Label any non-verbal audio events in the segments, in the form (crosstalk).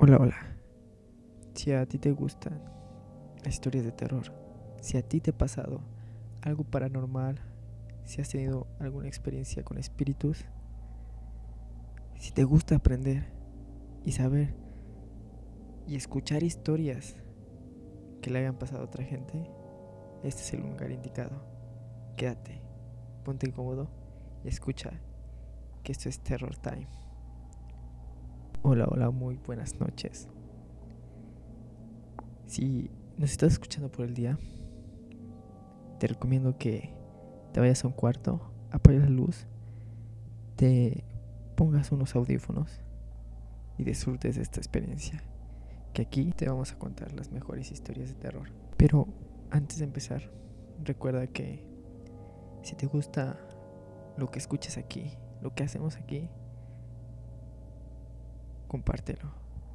Hola, hola. Si a ti te gustan las historias de terror, si a ti te ha pasado algo paranormal, si has tenido alguna experiencia con espíritus, si te gusta aprender y saber y escuchar historias que le hayan pasado a otra gente, este es el lugar indicado. Quédate, ponte cómodo y escucha que esto es Terror Time. Hola, hola, muy buenas noches. Si nos estás escuchando por el día, te recomiendo que te vayas a un cuarto, apagues la luz, te pongas unos audífonos y disfrutes de esta experiencia. Que aquí te vamos a contar las mejores historias de terror. Pero antes de empezar, recuerda que si te gusta lo que escuchas aquí, lo que hacemos aquí, compártelo.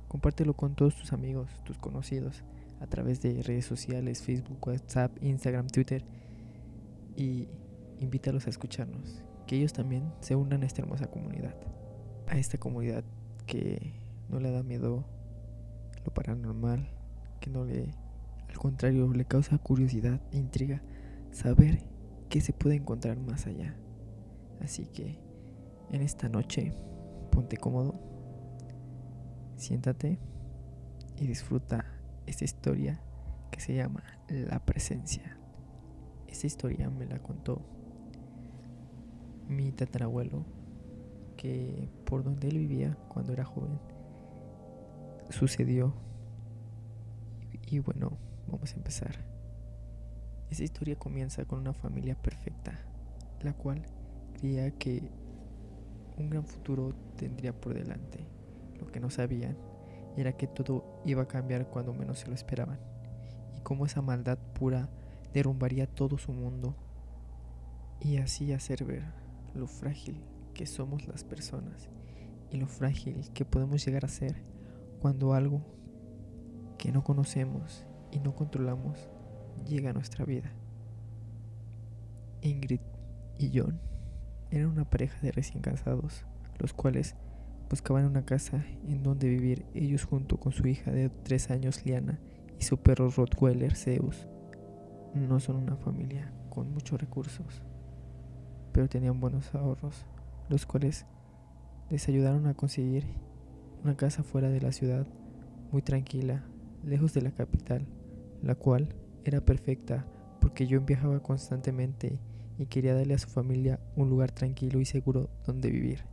Compártelo con todos tus amigos, tus conocidos, a través de redes sociales, Facebook, WhatsApp, Instagram, Twitter. Y invítalos a escucharnos. Que ellos también se unan a esta hermosa comunidad. A esta comunidad que no le da miedo lo paranormal, que no le, al contrario, le causa curiosidad e intriga saber qué se puede encontrar más allá. Así que en esta noche, ponte cómodo Siéntate y disfruta esta historia que se llama La Presencia. Esta historia me la contó mi tatarabuelo que por donde él vivía cuando era joven sucedió. Y bueno, vamos a empezar. Esta historia comienza con una familia perfecta, la cual creía que un gran futuro tendría por delante lo que no sabían era que todo iba a cambiar cuando menos se lo esperaban, y cómo esa maldad pura derrumbaría todo su mundo, y así hacer ver lo frágil que somos las personas y lo frágil que podemos llegar a ser cuando algo que no conocemos y no controlamos llega a nuestra vida. Ingrid y John eran una pareja de recién casados, los cuales buscaban una casa en donde vivir ellos junto con su hija de tres años Liana y su perro Rottweiler Zeus. No son una familia con muchos recursos, pero tenían buenos ahorros, los cuales les ayudaron a conseguir una casa fuera de la ciudad, muy tranquila, lejos de la capital, la cual era perfecta porque yo viajaba constantemente y quería darle a su familia un lugar tranquilo y seguro donde vivir.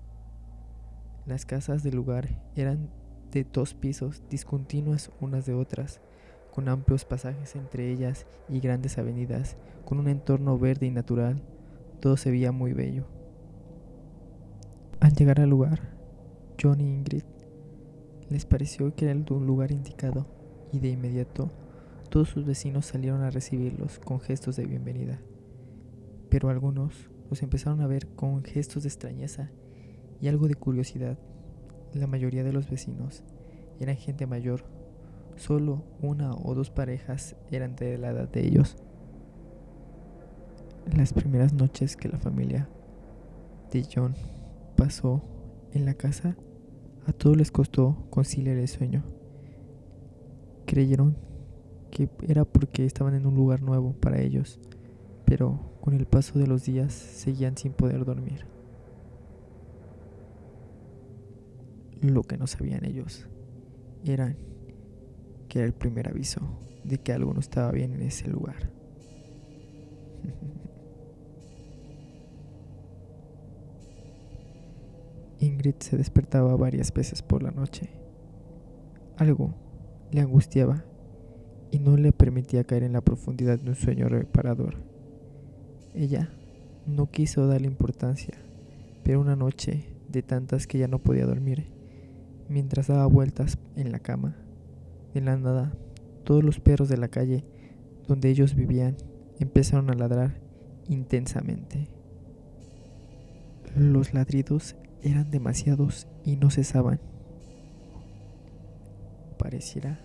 Las casas del lugar eran de dos pisos, discontinuas unas de otras, con amplios pasajes entre ellas y grandes avenidas, con un entorno verde y natural. Todo se veía muy bello. Al llegar al lugar, John y Ingrid les pareció que era un lugar indicado y de inmediato todos sus vecinos salieron a recibirlos con gestos de bienvenida. Pero algunos los empezaron a ver con gestos de extrañeza y algo de curiosidad. La mayoría de los vecinos eran gente mayor, solo una o dos parejas eran de la edad de ellos. Las primeras noches que la familia de John pasó en la casa, a todos les costó conciliar el sueño. Creyeron que era porque estaban en un lugar nuevo para ellos, pero con el paso de los días seguían sin poder dormir. Lo que no sabían ellos era que era el primer aviso de que algo no estaba bien en ese lugar. (laughs) Ingrid se despertaba varias veces por la noche. Algo le angustiaba y no le permitía caer en la profundidad de un sueño reparador. Ella no quiso darle importancia, pero una noche de tantas que ya no podía dormir, mientras daba vueltas en la cama. De la nada, todos los perros de la calle donde ellos vivían empezaron a ladrar intensamente. Los ladridos eran demasiados y no cesaban. Pareciera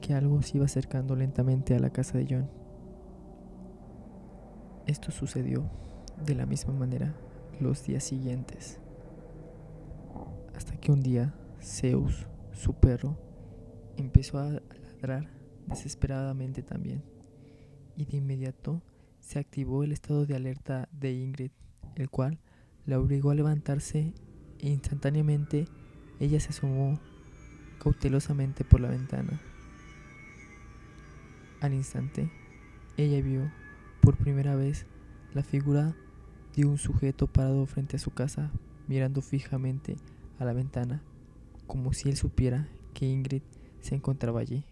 que algo se iba acercando lentamente a la casa de John. Esto sucedió de la misma manera los días siguientes, hasta que un día Zeus, su perro, empezó a ladrar desesperadamente también, y de inmediato se activó el estado de alerta de Ingrid, el cual la obligó a levantarse e instantáneamente ella se asomó cautelosamente por la ventana. Al instante, ella vio por primera vez la figura de un sujeto parado frente a su casa, mirando fijamente a la ventana, como si él supiera que Ingrid se encontraba allí.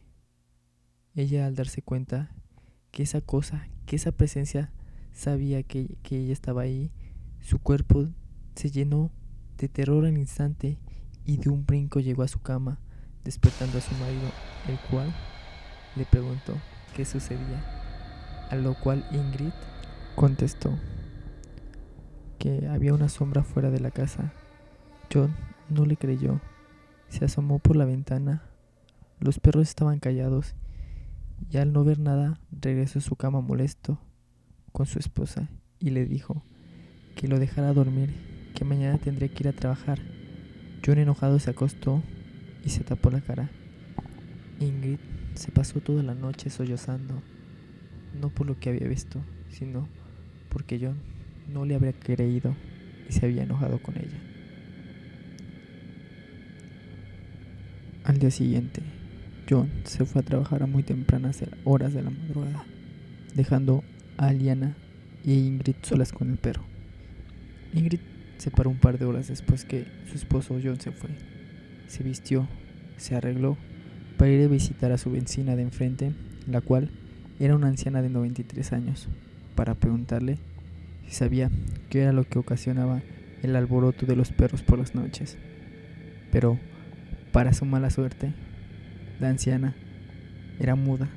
Ella al darse cuenta que esa cosa, que esa presencia sabía que, que ella estaba ahí, su cuerpo se llenó de terror al instante y de un brinco llegó a su cama, despertando a su marido, el cual le preguntó qué sucedía, a lo cual Ingrid contestó que había una sombra fuera de la casa. John no le creyó, se asomó por la ventana, los perros estaban callados y al no ver nada regresó a su cama molesto con su esposa y le dijo que lo dejara dormir, que mañana tendría que ir a trabajar. John enojado se acostó y se tapó la cara. Ingrid se pasó toda la noche sollozando, no por lo que había visto, sino porque John no le habría creído y se había enojado con ella. Al día siguiente, John se fue a trabajar a muy tempranas horas de la madrugada, dejando a Aliana y Ingrid solas con el perro. Ingrid se paró un par de horas después que su esposo John se fue. Se vistió, se arregló para ir a visitar a su vecina de enfrente, la cual era una anciana de 93 años, para preguntarle si sabía qué era lo que ocasionaba el alboroto de los perros por las noches. Pero, para su mala suerte, la anciana era muda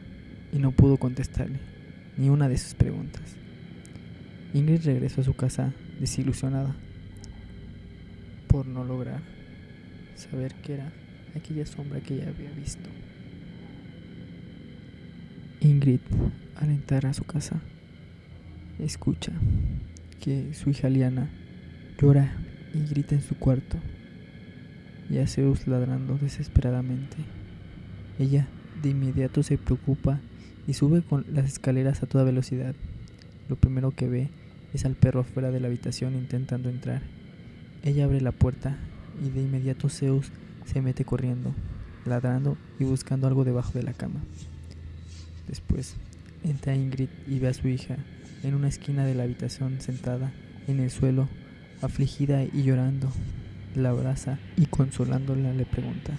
y no pudo contestarle ni una de sus preguntas. Ingrid regresó a su casa desilusionada por no lograr saber qué era aquella sombra que ella había visto. Ingrid, al entrar a su casa, escucha que su hija Liana llora y grita en su cuarto y a Zeus ladrando desesperadamente. Ella de inmediato se preocupa y sube con las escaleras a toda velocidad. Lo primero que ve es al perro afuera de la habitación intentando entrar. Ella abre la puerta y de inmediato Zeus se mete corriendo, ladrando y buscando algo debajo de la cama. Después entra Ingrid y ve a su hija en una esquina de la habitación sentada en el suelo, afligida y llorando. La abraza y consolándola le pregunta,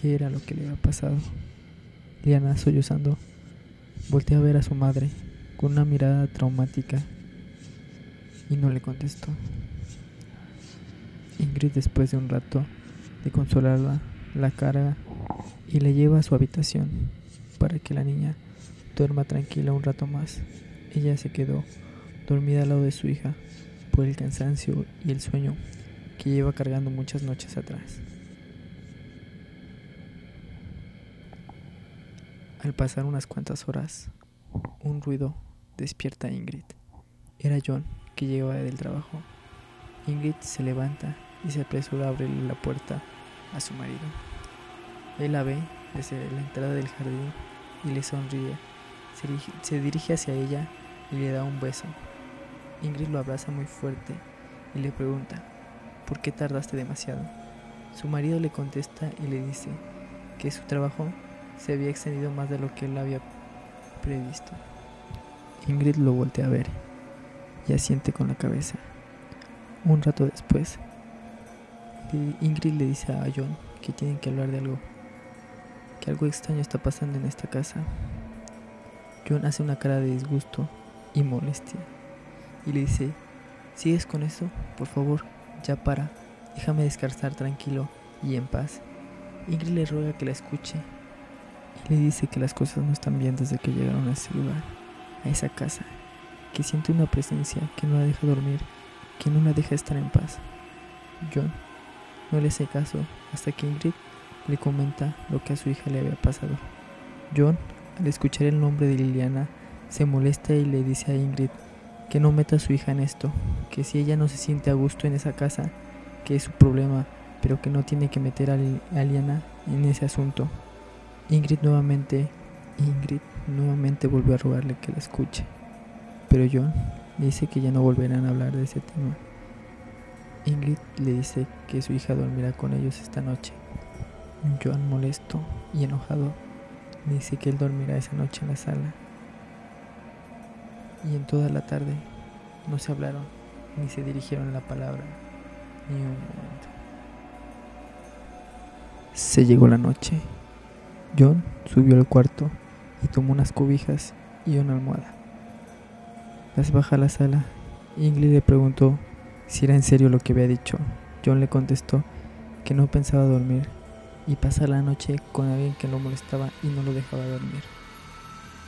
qué era lo que le había pasado. Liana, sollozando, voltea a ver a su madre con una mirada traumática y no le contestó. Ingrid, después de un rato de consolarla, la carga y la lleva a su habitación para que la niña duerma tranquila un rato más. Ella se quedó dormida al lado de su hija por el cansancio y el sueño que lleva cargando muchas noches atrás. Al pasar unas cuantas horas, un ruido despierta a Ingrid. Era John, que llegaba del trabajo. Ingrid se levanta y se apresura a abrirle la puerta a su marido. Él la ve desde la entrada del jardín y le sonríe. Se dirige, se dirige hacia ella y le da un beso. Ingrid lo abraza muy fuerte y le pregunta, ¿por qué tardaste demasiado? Su marido le contesta y le dice que su trabajo se había extendido más de lo que él había previsto. Ingrid lo voltea a ver y asiente con la cabeza. Un rato después, Ingrid le dice a John que tienen que hablar de algo, que algo extraño está pasando en esta casa. John hace una cara de disgusto y molestia y le dice, ¿sigues con eso? Por favor, ya para, déjame descansar tranquilo y en paz. Ingrid le ruega que la escuche le dice que las cosas no están bien desde que llegaron a ese lugar, a esa casa, que siente una presencia que no la deja dormir, que no la deja estar en paz. John no le hace caso hasta que Ingrid le comenta lo que a su hija le había pasado. John, al escuchar el nombre de Liliana, se molesta y le dice a Ingrid que no meta a su hija en esto, que si ella no se siente a gusto en esa casa, que es su problema, pero que no tiene que meter a Liana en ese asunto. Ingrid nuevamente, Ingrid nuevamente volvió a rogarle que la escuche, pero John dice que ya no volverán a hablar de ese tema. Ingrid le dice que su hija dormirá con ellos esta noche. John, molesto y enojado, dice que él dormirá esa noche en la sala. Y en toda la tarde no se hablaron ni se dirigieron la palabra ni un momento. Se llegó la noche. John subió al cuarto y tomó unas cobijas y una almohada. Las baja la sala. Ingrid le preguntó si era en serio lo que había dicho. John le contestó que no pensaba dormir y pasar la noche con alguien que lo molestaba y no lo dejaba dormir.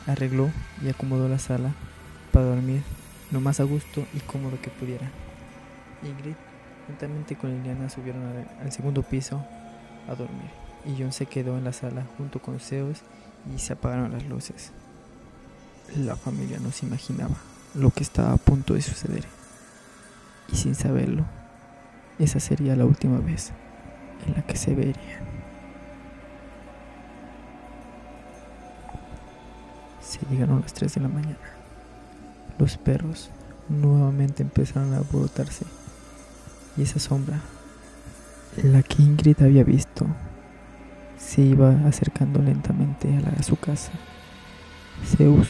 Arregló y acomodó la sala para dormir lo más a gusto y cómodo que pudiera. Ingrid, juntamente con Liliana, subieron al, segundo piso a dormir y John se quedó en la sala junto con Zeus y se apagaron las luces. La familia no se imaginaba lo que estaba a punto de suceder y sin saberlo, esa sería la última vez en la que se verían. Se llegaron las 3 de la mañana. Los perros nuevamente empezaron a brotarse y esa sombra, la que Ingrid había visto, se iba acercando lentamente a, la, a su casa. Zeus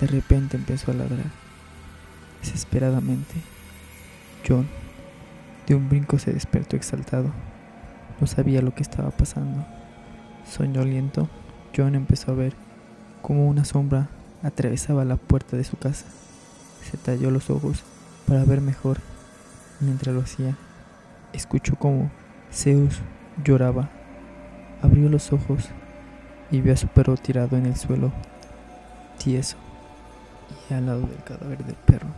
de repente empezó a ladrar desesperadamente John, de un brinco, se despertó exaltado. No sabía lo que estaba pasando. Soñoliento, John empezó a ver cómo una sombra atravesaba la puerta de su casa. Se talló los ojos para ver mejor. Mientras lo hacía, escuchó cómo Zeus lloraba. Abrió los ojos y vio a su perro tirado en el suelo, tieso, y al lado del cadáver del perro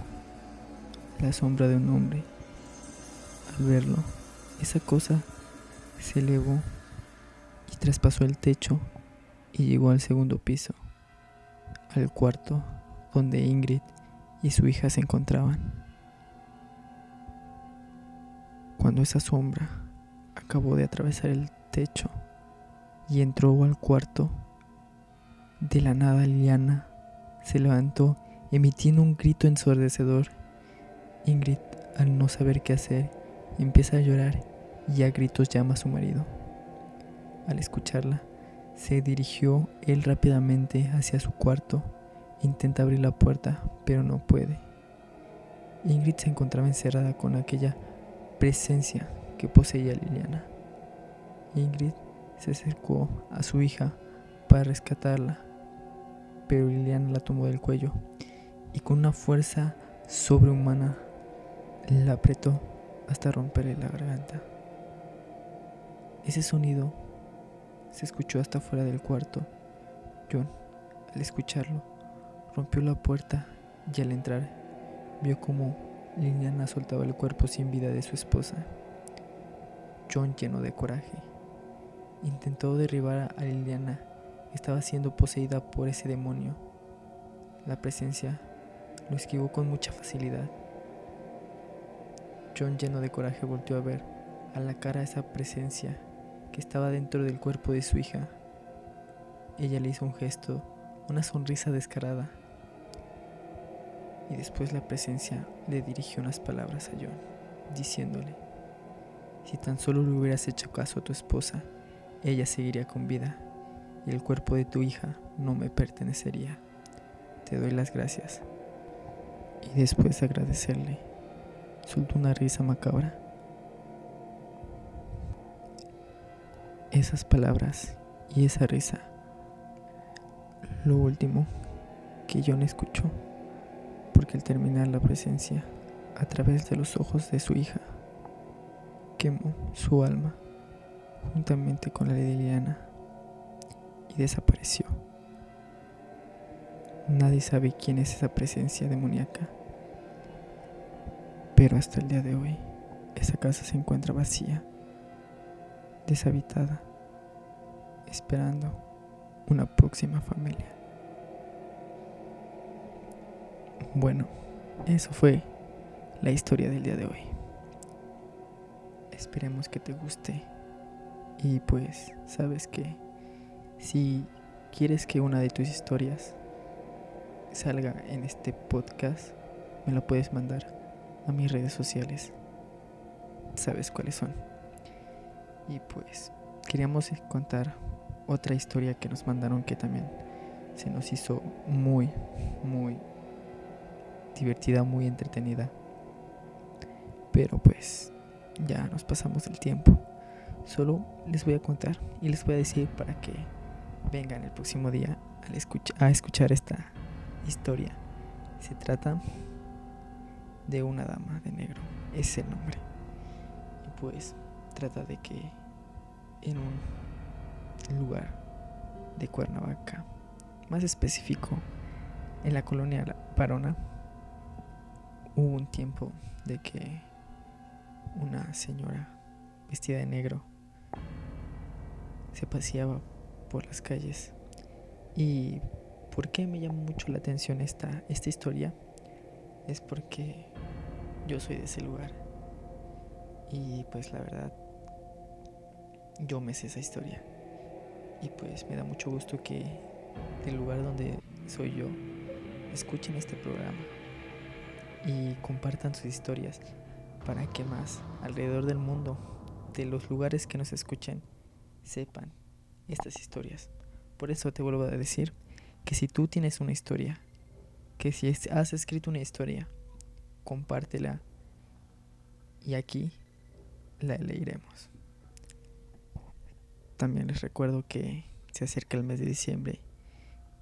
la sombra de un hombre. Al verlo, esa cosa se elevó y traspasó el techo y llegó al segundo piso, al cuarto donde Ingrid y su hija se encontraban. Cuando esa sombra acabó de atravesar el techo y entró al cuarto, de la nada Liliana se levantó emitiendo un grito ensordecedor Ingrid, al no saber qué hacer, empieza a llorar y a gritos llama a su marido. Al escucharla, se dirigió él rápidamente hacia su cuarto. Intenta abrir la puerta, pero no puede. Ingrid se encontraba encerrada con aquella presencia que poseía Liliana. Ingrid se acercó a su hija para rescatarla, pero Liliana la tomó del cuello y con una fuerza sobrehumana la apretó hasta romperle la garganta. Ese sonido se escuchó hasta fuera del cuarto. John, al escucharlo, rompió la puerta y al entrar vio como Liliana soltaba el cuerpo sin vida de su esposa. John, lleno de coraje, intentó derribar a Liliana. Estaba siendo poseída por ese demonio. La presencia lo esquivó con mucha facilidad. John, lleno de coraje, volteó a ver a la cara esa presencia que estaba dentro del cuerpo de su hija. Ella le hizo un gesto, una sonrisa descarada. Y después la presencia le dirigió unas palabras a John, diciéndole, si tan solo le hubieras hecho caso a tu esposa, ella seguiría con vida y el cuerpo de tu hija no me pertenecería. Te doy las gracias. Y después de agradecerle, soltó una risa macabra. Esas palabras y esa risa, lo último que John escuchó, porque al terminar la presencia, a través de los ojos de su hija, quemó su alma juntamente con la de Liliana y desapareció. Nadie sabe quién es esa presencia demoníaca pero hasta el día de hoy, esa casa se encuentra vacía, deshabitada, esperando una próxima familia. Bueno, eso fue la historia del día de hoy. esperemos que te guste. Y pues, sabes que si quieres que una de tus historias salga en este podcast, me la puedes mandar a mis redes sociales. Sabes cuáles son. Y pues queríamos contar otra historia que nos mandaron que también se nos hizo muy, muy divertida, muy entretenida. Pero pues ya nos pasamos el tiempo. Solo les voy a contar y les voy a decir para que vengan el próximo día a escuchar esta historia. Se trata de una dama de negro, es el nombre. Y pues trata de que en un lugar de Cuernavaca, más específico, en la colonia Parona, hubo un tiempo de que una señora vestida de negro se paseaba por las calles. ¿Y por qué me llama mucho la atención esta, esta historia? Es porque yo soy de ese lugar. Y pues la verdad, yo me sé esa historia. Y pues me da mucho gusto que del lugar donde soy yo escuchen este programa y compartan sus historias para que más alrededor del mundo, de los lugares que nos escuchen, sepan estas historias. Por eso te vuelvo a decir que si tú tienes una historia, que si has escrito una historia, compártela y aquí la leeremos. También les recuerdo que se acerca el mes de diciembre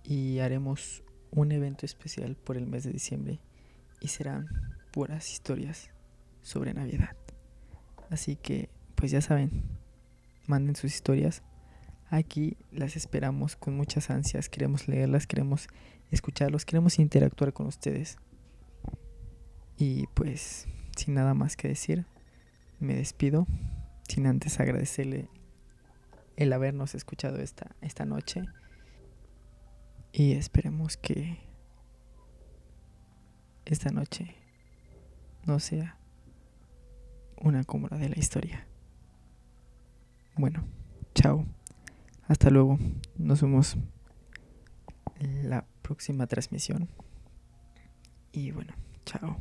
y haremos un evento especial por el mes de diciembre y serán puras historias sobre Navidad. Así que, pues ya saben, manden sus historias. Aquí las esperamos con muchas ansias. Queremos leerlas, queremos escucharlos, queremos interactuar con ustedes. Y pues, sin nada más que decir, me despido. Sin antes agradecerle el habernos escuchado esta, esta noche. Y esperemos que esta noche no sea una cómoda de la historia. Bueno, chao. Hasta luego. Nos vemos la próxima transmisión. Y bueno, chao.